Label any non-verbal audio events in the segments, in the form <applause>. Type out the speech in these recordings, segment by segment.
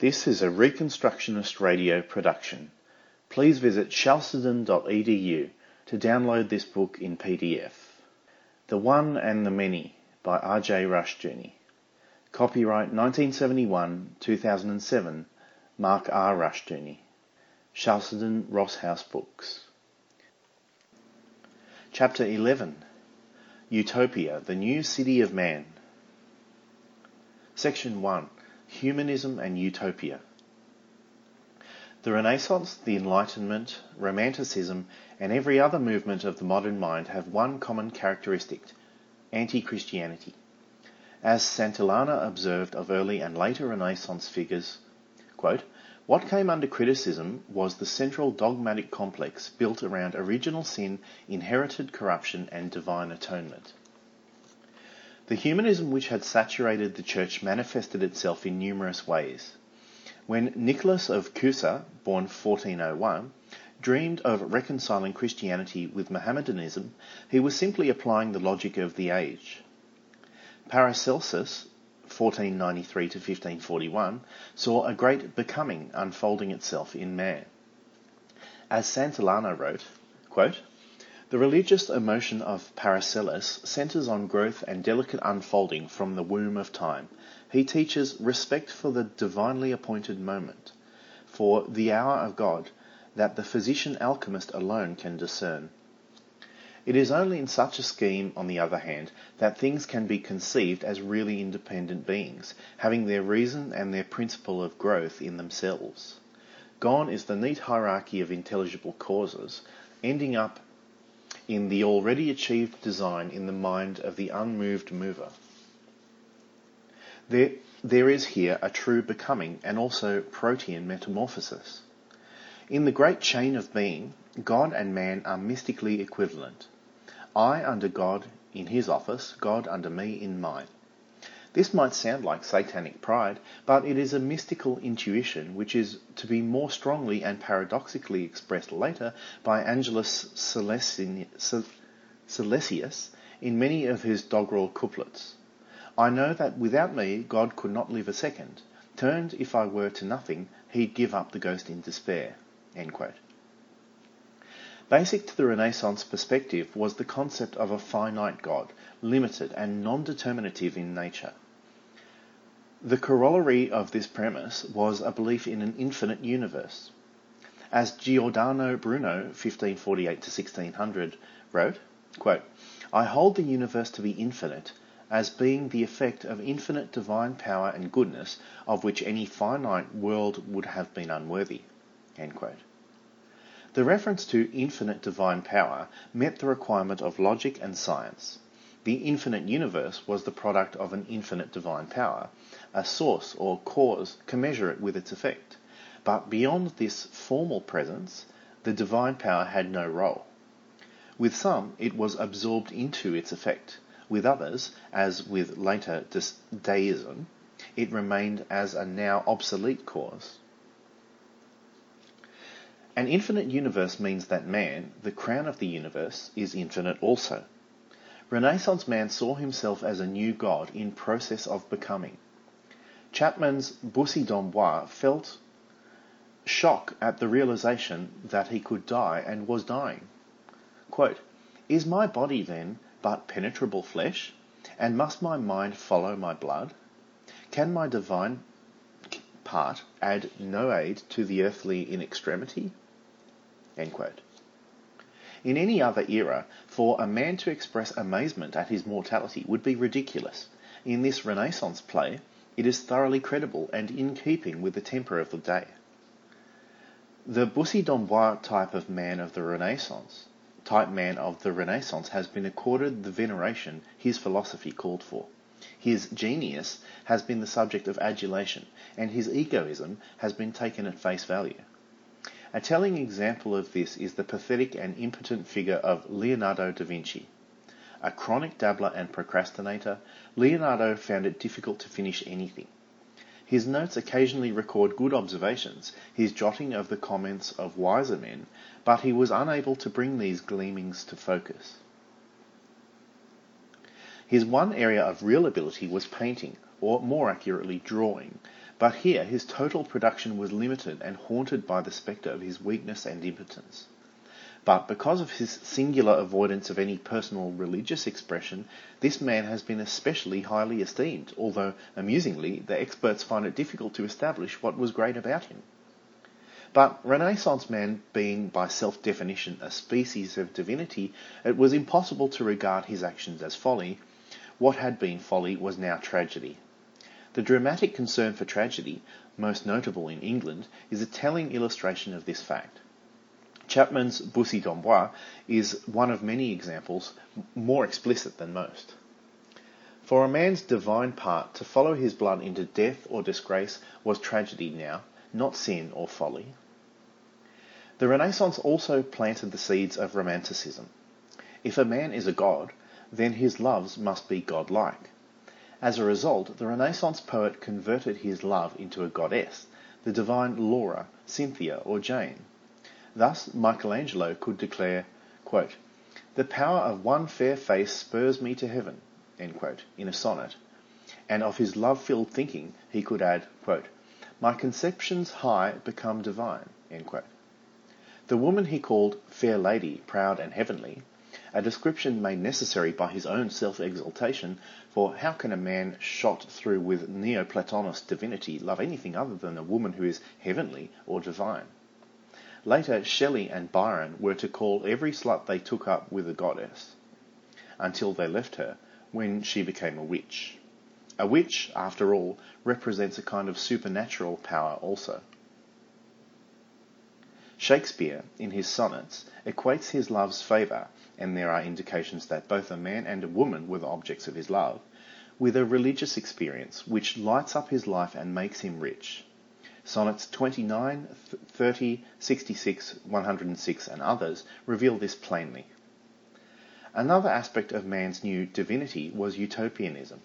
This is a Reconstructionist radio production. Please visit chalcedon.edu to download this book in PDF. The One and the Many by R.J. Rushdoony. Copyright 1971 2007, Mark R. Rushdoony. Chalcedon Ross House Books. Chapter 11 Utopia, the New City of Man. Section 1 Humanism and Utopia. The Renaissance, the Enlightenment, Romanticism, and every other movement of the modern mind have one common characteristic anti Christianity. As Santillana observed of early and later Renaissance figures, quote, what came under criticism was the central dogmatic complex built around original sin, inherited corruption, and divine atonement. The humanism which had saturated the church manifested itself in numerous ways. When Nicholas of Cusa, born 1401, dreamed of reconciling Christianity with Mohammedanism, he was simply applying the logic of the age. Paracelsus, 1493 to 1541, saw a great becoming unfolding itself in man. As Santillana wrote, quote, the religious emotion of Paracelsus centers on growth and delicate unfolding from the womb of time. He teaches respect for the divinely appointed moment, for the hour of God, that the physician alchemist alone can discern. It is only in such a scheme, on the other hand, that things can be conceived as really independent beings, having their reason and their principle of growth in themselves. Gone is the neat hierarchy of intelligible causes, ending up in the already achieved design in the mind of the unmoved mover. There, there is here a true becoming and also protean metamorphosis. In the great chain of being, God and man are mystically equivalent. I under God in his office, God under me in mine. This might sound like satanic pride, but it is a mystical intuition which is to be more strongly and paradoxically expressed later by Angelus Silesius in many of his doggerel couplets. I know that without me God could not live a second. Turned if I were to nothing, he'd give up the ghost in despair. Basic to the Renaissance perspective was the concept of a finite God, limited and non-determinative in nature. The corollary of this premise was a belief in an infinite universe. As Giordano Bruno, 1548 to 1600, wrote, quote, I hold the universe to be infinite, as being the effect of infinite divine power and goodness, of which any finite world would have been unworthy. The reference to infinite divine power met the requirement of logic and science. The infinite universe was the product of an infinite divine power. A source or cause commensurate with its effect. But beyond this formal presence, the divine power had no role. With some, it was absorbed into its effect. With others, as with later deism, it remained as a now obsolete cause. An infinite universe means that man, the crown of the universe, is infinite also. Renaissance man saw himself as a new God in process of becoming. Chapman's Bussy d'Amboise felt shock at the realization that he could die and was dying. Quote, Is my body then but penetrable flesh? And must my mind follow my blood? Can my divine part add no aid to the earthly in extremity? In any other era, for a man to express amazement at his mortality would be ridiculous. In this Renaissance play, it is thoroughly credible and in keeping with the temper of the day. The Bussy d'Amboise type of man of the Renaissance, type man of the Renaissance has been accorded the veneration his philosophy called for. His genius has been the subject of adulation, and his egoism has been taken at face value. A telling example of this is the pathetic and impotent figure of Leonardo da Vinci. A chronic dabbler and procrastinator, Leonardo found it difficult to finish anything. His notes occasionally record good observations, his jotting of the comments of wiser men, but he was unable to bring these gleamings to focus. His one area of real ability was painting, or more accurately drawing, but here his total production was limited and haunted by the spectre of his weakness and impotence. But because of his singular avoidance of any personal religious expression, this man has been especially highly esteemed, although, amusingly, the experts find it difficult to establish what was great about him. But Renaissance man being by self-definition a species of divinity, it was impossible to regard his actions as folly. What had been folly was now tragedy. The dramatic concern for tragedy, most notable in England, is a telling illustration of this fact. Chapman's Bussy d'Amboise is one of many examples, more explicit than most. For a man's divine part to follow his blood into death or disgrace was tragedy now, not sin or folly. The Renaissance also planted the seeds of Romanticism. If a man is a god, then his loves must be godlike. As a result, the Renaissance poet converted his love into a goddess, the divine Laura, Cynthia, or Jane. Thus, Michelangelo could declare, quote, The power of one fair face spurs me to heaven, quote, in a sonnet, and of his love-filled thinking he could add, quote, My conceptions high become divine. The woman he called fair lady, proud and heavenly, a description made necessary by his own self-exaltation, for how can a man shot through with Neoplatonist divinity love anything other than a woman who is heavenly or divine? Later, Shelley and Byron were to call every slut they took up with a goddess, until they left her, when she became a witch. A witch, after all, represents a kind of supernatural power also. Shakespeare, in his sonnets, equates his love's favour, and there are indications that both a man and a woman were the objects of his love, with a religious experience which lights up his life and makes him rich. Sonnets 29, 30, 66, 106, and others reveal this plainly. Another aspect of man's new divinity was utopianism.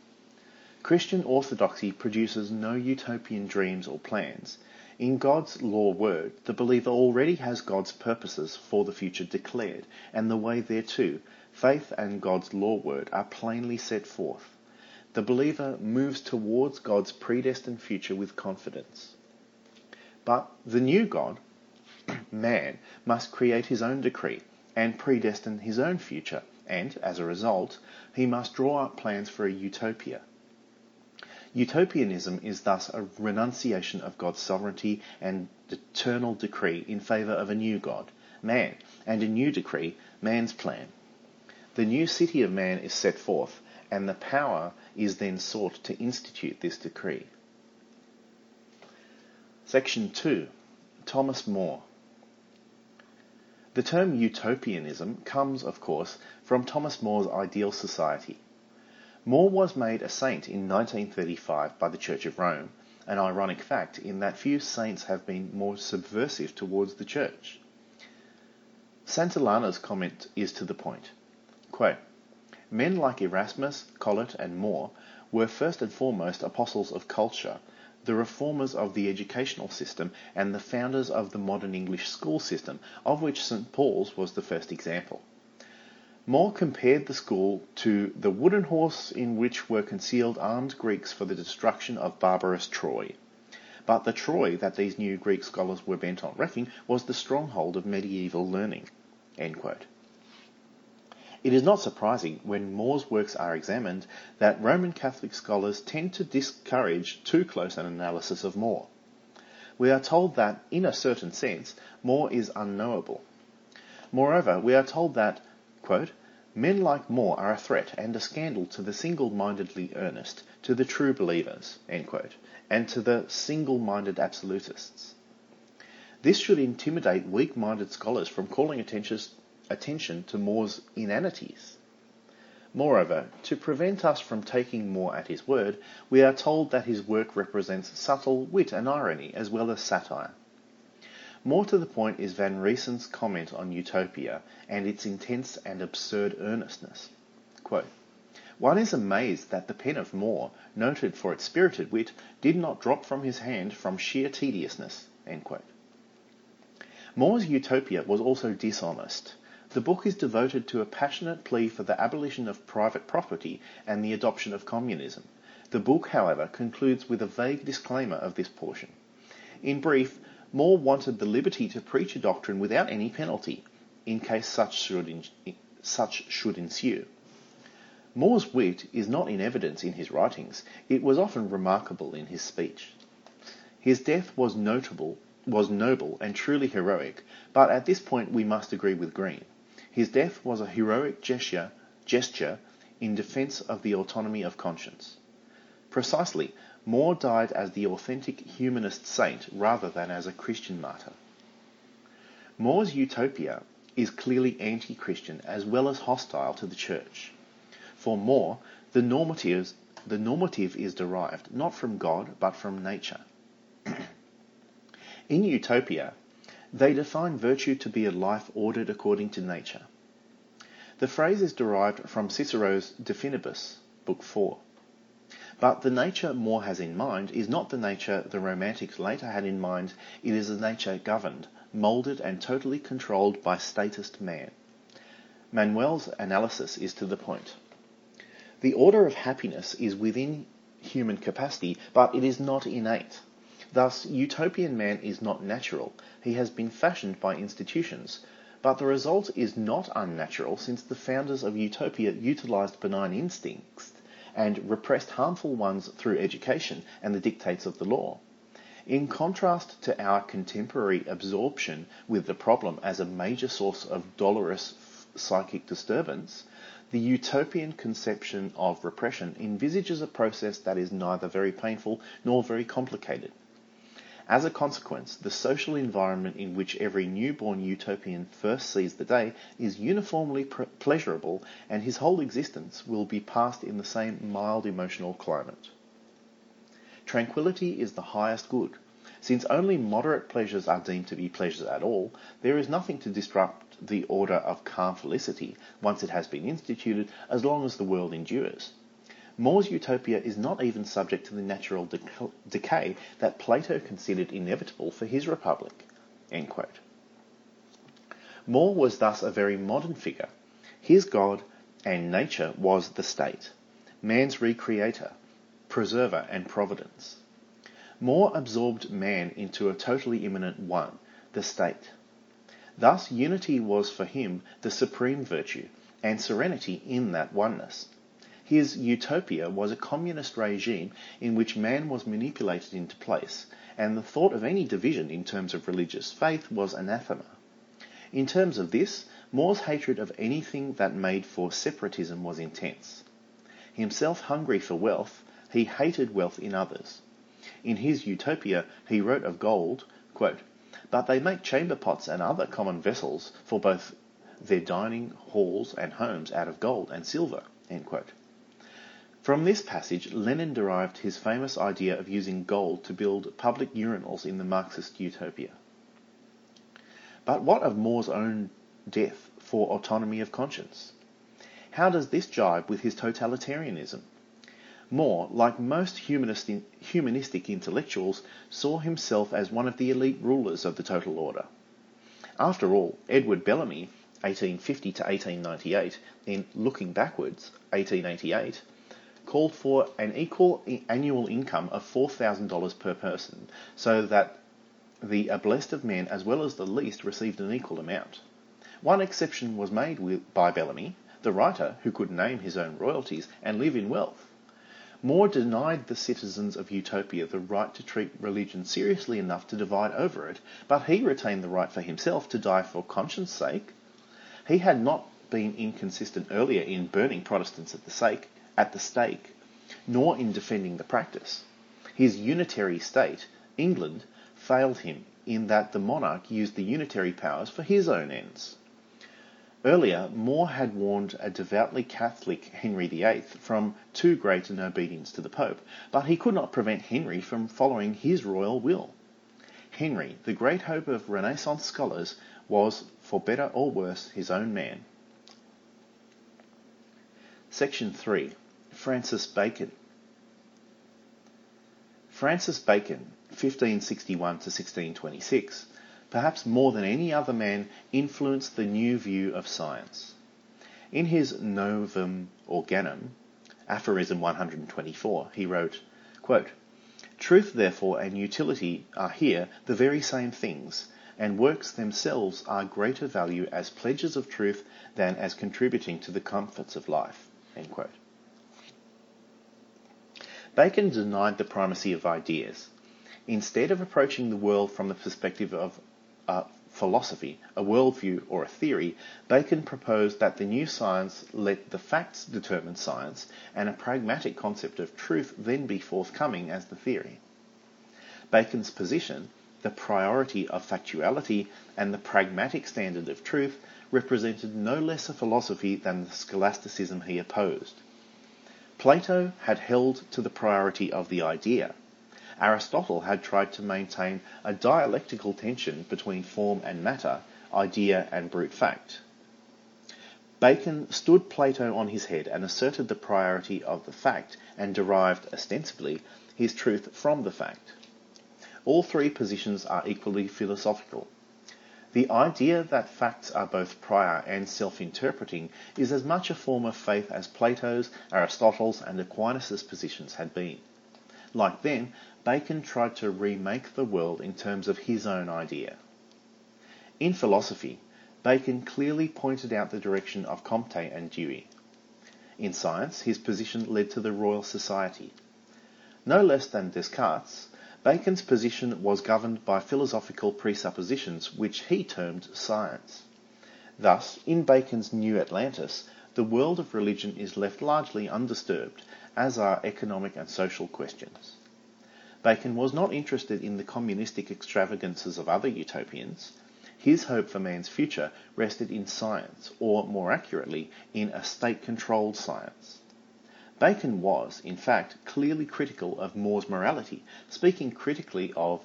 Christian orthodoxy produces no utopian dreams or plans. In God's law word, the believer already has God's purposes for the future declared, and the way thereto, faith and God's law word are plainly set forth. The believer moves towards God's predestined future with confidence. But the new God, <clears throat> man, must create his own decree and predestine his own future, and, as a result, he must draw up plans for a utopia. Utopianism is thus a renunciation of God's sovereignty and eternal decree in favour of a new God, man, and a new decree, man's plan. The new city of man is set forth, and the power is then sought to institute this decree. Section 2 Thomas More The term utopianism comes, of course, from Thomas More's ideal society. More was made a saint in 1935 by the Church of Rome, an ironic fact in that few saints have been more subversive towards the Church. Santillana's comment is to the point. Quote, Men like Erasmus, Colet, and More were first and foremost apostles of culture the reformers of the educational system, and the founders of the modern English school system, of which St. Paul's was the first example. More compared the school to the wooden horse in which were concealed armed Greeks for the destruction of barbarous Troy. But the Troy that these new Greek scholars were bent on wrecking was the stronghold of medieval learning. It is not surprising, when More's works are examined, that Roman Catholic scholars tend to discourage too close an analysis of More. We are told that, in a certain sense, More is unknowable. Moreover, we are told that, quote, Men like More are a threat and a scandal to the single-mindedly earnest, to the true believers, quote, and to the single-minded absolutists. This should intimidate weak-minded scholars from calling attention attention to More's inanities. Moreover, to prevent us from taking More at his word, we are told that his work represents subtle wit and irony as well as satire. More to the point is Van Riessen's comment on Utopia and its intense and absurd earnestness. Quote, One is amazed that the pen of More, noted for its spirited wit, did not drop from his hand from sheer tediousness. More's Utopia was also dishonest. The book is devoted to a passionate plea for the abolition of private property and the adoption of communism. The book, however, concludes with a vague disclaimer of this portion. In brief, More wanted the liberty to preach a doctrine without any penalty, in case such should, in, such should ensue. More's wit is not in evidence in his writings, it was often remarkable in his speech. His death was notable, was noble and truly heroic, but at this point we must agree with Green. His death was a heroic gesture, gesture in defence of the autonomy of conscience. Precisely, More died as the authentic humanist saint rather than as a Christian martyr. More's utopia is clearly anti-Christian as well as hostile to the church. For More, the normative, the normative is derived not from God but from nature. <clears throat> In Utopia, they define virtue to be a life ordered according to nature. The phrase is derived from Cicero's De Finibus, Book 4. But the nature More has in mind is not the nature the Romantics later had in mind, it is a nature governed, moulded, and totally controlled by statist man. Manuel's analysis is to the point. The order of happiness is within human capacity, but it is not innate. Thus, utopian man is not natural, he has been fashioned by institutions, but the result is not unnatural since the founders of utopia utilized benign instincts and repressed harmful ones through education and the dictates of the law. In contrast to our contemporary absorption with the problem as a major source of dolorous psychic disturbance, the utopian conception of repression envisages a process that is neither very painful nor very complicated. As a consequence, the social environment in which every newborn utopian first sees the day is uniformly pleasurable, and his whole existence will be passed in the same mild emotional climate. Tranquility is the highest good. Since only moderate pleasures are deemed to be pleasures at all, there is nothing to disrupt the order of calm felicity once it has been instituted as long as the world endures. More's utopia is not even subject to the natural decay that Plato considered inevitable for his republic. More was thus a very modern figure. His God and nature was the state, man's recreator, preserver, and providence. More absorbed man into a totally immanent one, the state. Thus, unity was for him the supreme virtue, and serenity in that oneness. His utopia was a communist regime in which man was manipulated into place, and the thought of any division in terms of religious faith was anathema. In terms of this, More's hatred of anything that made for separatism was intense. Himself hungry for wealth, he hated wealth in others. In his Utopia, he wrote of gold, quote, But they make chamber pots and other common vessels for both their dining halls and homes out of gold and silver. From this passage, Lenin derived his famous idea of using gold to build public urinals in the Marxist utopia. But what of More's own death for autonomy of conscience? How does this jibe with his totalitarianism? More, like most humanistic intellectuals, saw himself as one of the elite rulers of the total order. After all, Edward Bellamy, 1850 to 1898, in Looking Backwards, 1888, called for an equal annual income of $4,000 per person, so that the uh, ablest of men as well as the least received an equal amount. One exception was made with, by Bellamy, the writer who could name his own royalties and live in wealth. More denied the citizens of Utopia the right to treat religion seriously enough to divide over it, but he retained the right for himself to die for conscience sake. He had not been inconsistent earlier in burning Protestants at the stake, at the stake, nor in defending the practice. His unitary state, England, failed him in that the monarch used the unitary powers for his own ends. Earlier, More had warned a devoutly Catholic Henry VIII from too great an obedience to the Pope, but he could not prevent Henry from following his royal will. Henry, the great hope of Renaissance scholars, was, for better or worse, his own man. Section 3 Francis Bacon. Francis Bacon, 1561 to 1626, perhaps more than any other man, influenced the new view of science. In his Novum Organum, aphorism 124, he wrote, quote, Truth, therefore, and utility are here the very same things, and works themselves are greater value as pledges of truth than as contributing to the comforts of life. Bacon denied the primacy of ideas. Instead of approaching the world from the perspective of a philosophy, a worldview, or a theory, Bacon proposed that the new science let the facts determine science and a pragmatic concept of truth then be forthcoming as the theory. Bacon's position the priority of factuality and the pragmatic standard of truth represented no less a philosophy than the scholasticism he opposed. Plato had held to the priority of the idea. Aristotle had tried to maintain a dialectical tension between form and matter, idea and brute fact. Bacon stood Plato on his head and asserted the priority of the fact and derived, ostensibly, his truth from the fact. All three positions are equally philosophical. The idea that facts are both prior and self-interpreting is as much a form of faith as Plato's, Aristotle's and Aquinas' positions had been. Like them, Bacon tried to remake the world in terms of his own idea. In philosophy, Bacon clearly pointed out the direction of Comte and Dewey. In science, his position led to the Royal Society. No less than Descartes, Bacon's position was governed by philosophical presuppositions which he termed science. Thus, in Bacon's New Atlantis, the world of religion is left largely undisturbed, as are economic and social questions. Bacon was not interested in the communistic extravagances of other utopians. His hope for man's future rested in science, or more accurately, in a state controlled science. Bacon was, in fact, clearly critical of More's morality, speaking critically of,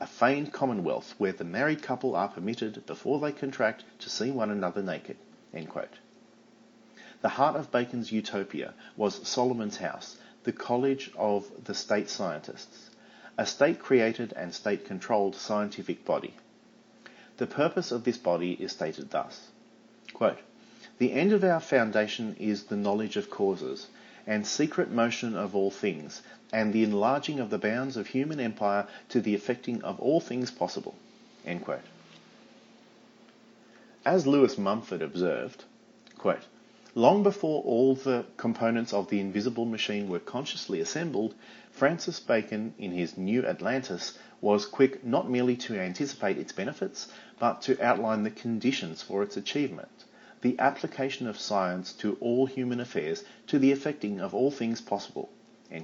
a feigned commonwealth where the married couple are permitted, before they contract, to see one another naked. The heart of Bacon's utopia was Solomon's House, the college of the state scientists, a state created and state controlled scientific body. The purpose of this body is stated thus the end of our foundation is the knowledge of causes, and secret motion of all things, and the enlarging of the bounds of human empire to the effecting of all things possible. As Lewis Mumford observed, quote, Long before all the components of the invisible machine were consciously assembled, Francis Bacon, in his New Atlantis, was quick not merely to anticipate its benefits, but to outline the conditions for its achievement the application of science to all human affairs to the effecting of all things possible. <clears throat>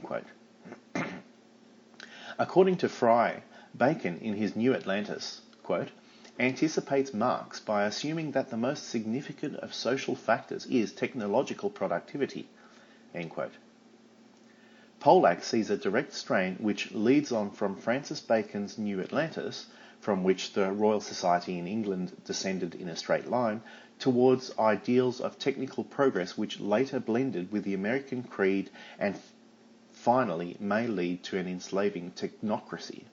According to Frye, Bacon in his New Atlantis, quote, anticipates Marx by assuming that the most significant of social factors is technological productivity. Polak sees a direct strain which leads on from Francis Bacon's New Atlantis, from which the Royal Society in England descended in a straight line, towards ideals of technical progress which later blended with the American creed and finally may lead to an enslaving technocracy.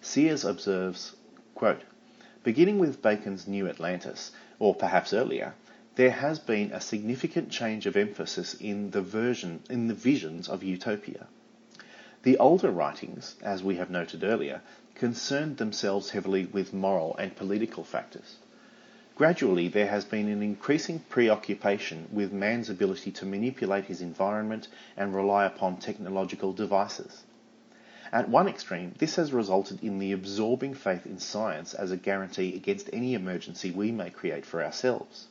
Sears observes, quote, Beginning with Bacon's New Atlantis, or perhaps earlier, there has been a significant change of emphasis in the version in the visions of utopia. The older writings, as we have noted earlier, concerned themselves heavily with moral and political factors. Gradually, there has been an increasing preoccupation with man's ability to manipulate his environment and rely upon technological devices. At one extreme, this has resulted in the absorbing faith in science as a guarantee against any emergency we may create for ourselves.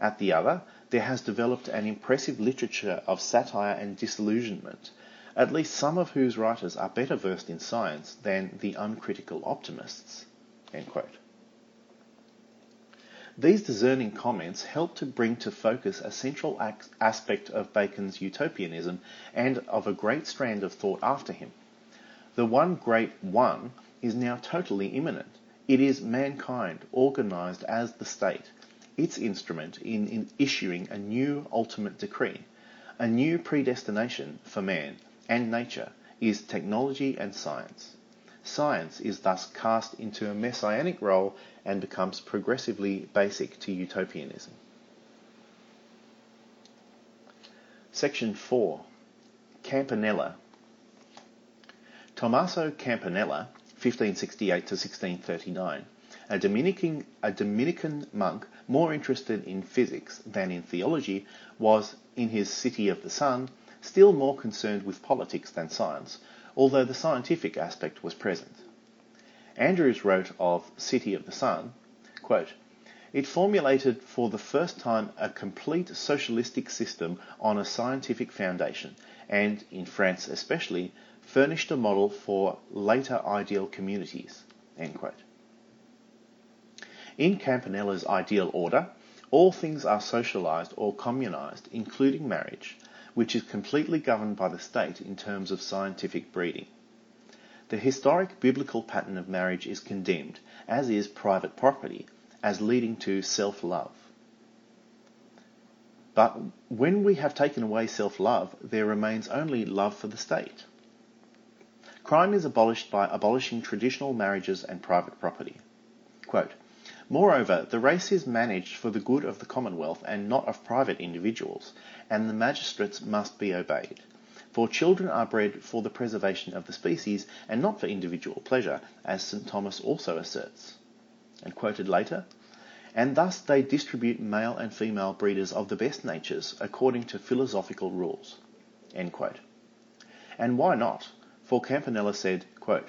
At the other, there has developed an impressive literature of satire and disillusionment, at least some of whose writers are better versed in science than the uncritical optimists. These discerning comments help to bring to focus a central aspect of Bacon's utopianism and of a great strand of thought after him. The one great one is now totally immanent. It is mankind organized as the state, its instrument in, in issuing a new ultimate decree. A new predestination for man and nature is technology and science. Science is thus cast into a messianic role and becomes progressively basic to utopianism. Section 4 Campanella. Tommaso Campanella, 1568 to 1639, a Dominican, a Dominican monk more interested in physics than in theology, was, in his City of the Sun, still more concerned with politics than science, although the scientific aspect was present. Andrews wrote of City of the Sun, quote, it formulated for the first time a complete socialistic system on a scientific foundation, and, in France especially, furnished a model for later ideal communities. In Campanella's ideal order, all things are socialized or communized, including marriage, which is completely governed by the state in terms of scientific breeding. The historic biblical pattern of marriage is condemned, as is private property, as leading to self love. But when we have taken away self love, there remains only love for the state. Crime is abolished by abolishing traditional marriages and private property. Quote, Moreover, the race is managed for the good of the commonwealth and not of private individuals, and the magistrates must be obeyed. For children are bred for the preservation of the species and not for individual pleasure, as St. Thomas also asserts and quoted later, and thus they distribute male and female breeders of the best natures according to philosophical rules. And why not? For Campanella said, quote,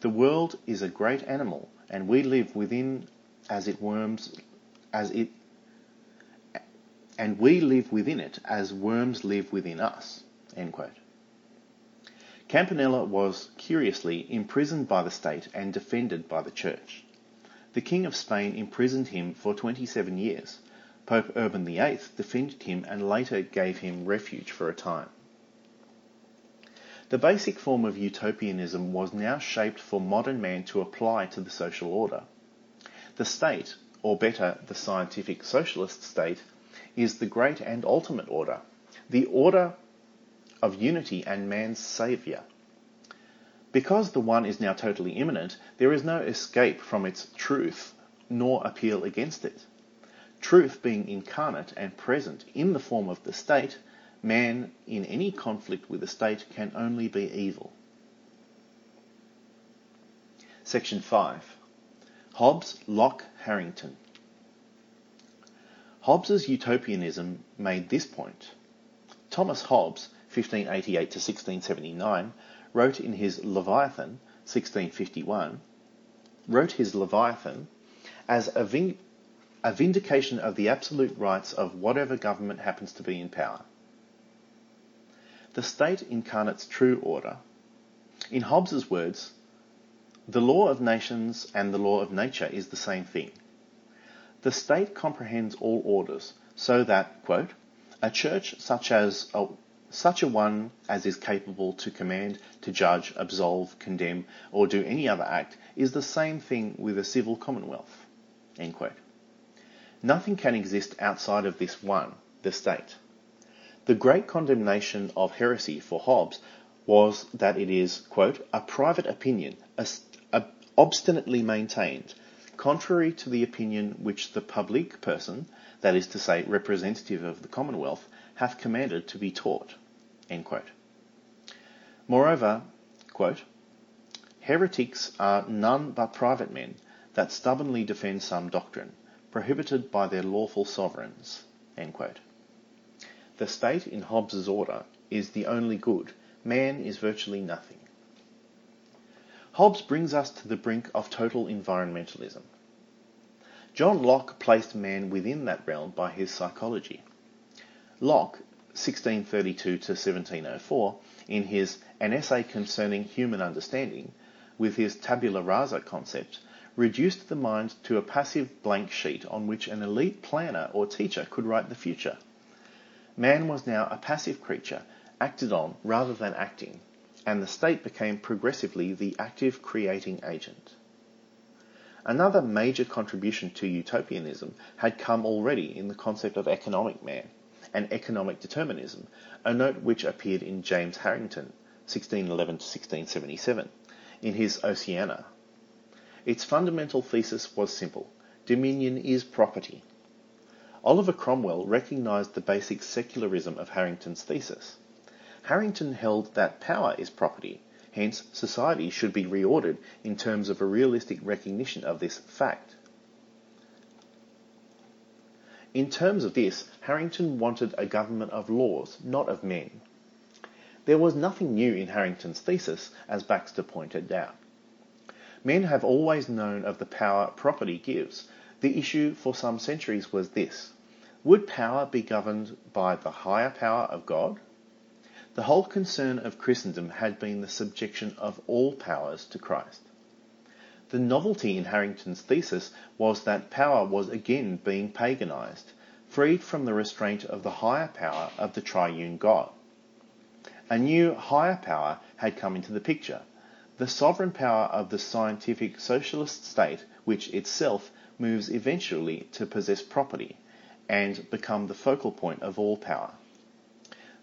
The world is a great animal, and we live within as it worms as it and we live within it as worms live within us. Campanella was, curiously, imprisoned by the state and defended by the church. The King of Spain imprisoned him for 27 years. Pope Urban VIII defended him and later gave him refuge for a time. The basic form of utopianism was now shaped for modern man to apply to the social order. The state, or better, the scientific socialist state, is the great and ultimate order, the order of unity and man's saviour. Because the one is now totally immanent, there is no escape from its truth nor appeal against it. Truth being incarnate and present in the form of the state, man in any conflict with the state can only be evil. Section 5 Hobbes, Locke, Harrington. Hobbes's utopianism made this point. Thomas Hobbes, 1588 to 1679, wrote in his Leviathan, 1651, wrote his Leviathan as a, ving- a vindication of the absolute rights of whatever government happens to be in power. The state incarnates true order. In Hobbes's words, the law of nations and the law of nature is the same thing. The state comprehends all orders, so that, quote, a church such as a such a one as is capable to command, to judge, absolve, condemn, or do any other act, is the same thing with a civil commonwealth. Nothing can exist outside of this one, the state. The great condemnation of heresy for Hobbes was that it is, quote, a private opinion, a, a, obstinately maintained, contrary to the opinion which the public person, that is to say, representative of the Commonwealth, hath commanded to be taught. Moreover, quote, heretics are none but private men that stubbornly defend some doctrine, prohibited by their lawful sovereigns. The state in Hobbes's order is the only good, man is virtually nothing. Hobbes brings us to the brink of total environmentalism. John Locke placed man within that realm by his psychology. Locke 1632 to 1704 in his An Essay Concerning Human Understanding, with his tabula rasa concept, reduced the mind to a passive blank sheet on which an elite planner or teacher could write the future. Man was now a passive creature, acted on rather than acting, and the state became progressively the active creating agent. Another major contribution to utopianism had come already in the concept of economic man and economic determinism, a note which appeared in James Harrington, 1611 to 1677, in his Oceana. Its fundamental thesis was simple dominion is property. Oliver Cromwell recognised the basic secularism of Harrington's thesis. Harrington held that power is property, hence society should be reordered in terms of a realistic recognition of this fact. In terms of this, Harrington wanted a government of laws, not of men. There was nothing new in Harrington's thesis, as Baxter pointed out. Men have always known of the power property gives. The issue for some centuries was this Would power be governed by the higher power of God? The whole concern of Christendom had been the subjection of all powers to Christ. The novelty in Harrington's thesis was that power was again being paganized, freed from the restraint of the higher power of the triune God. A new higher power had come into the picture, the sovereign power of the scientific socialist state, which itself moves eventually to possess property and become the focal point of all power.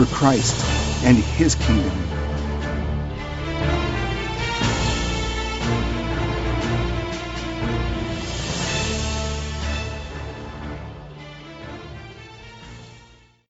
for Christ and His kingdom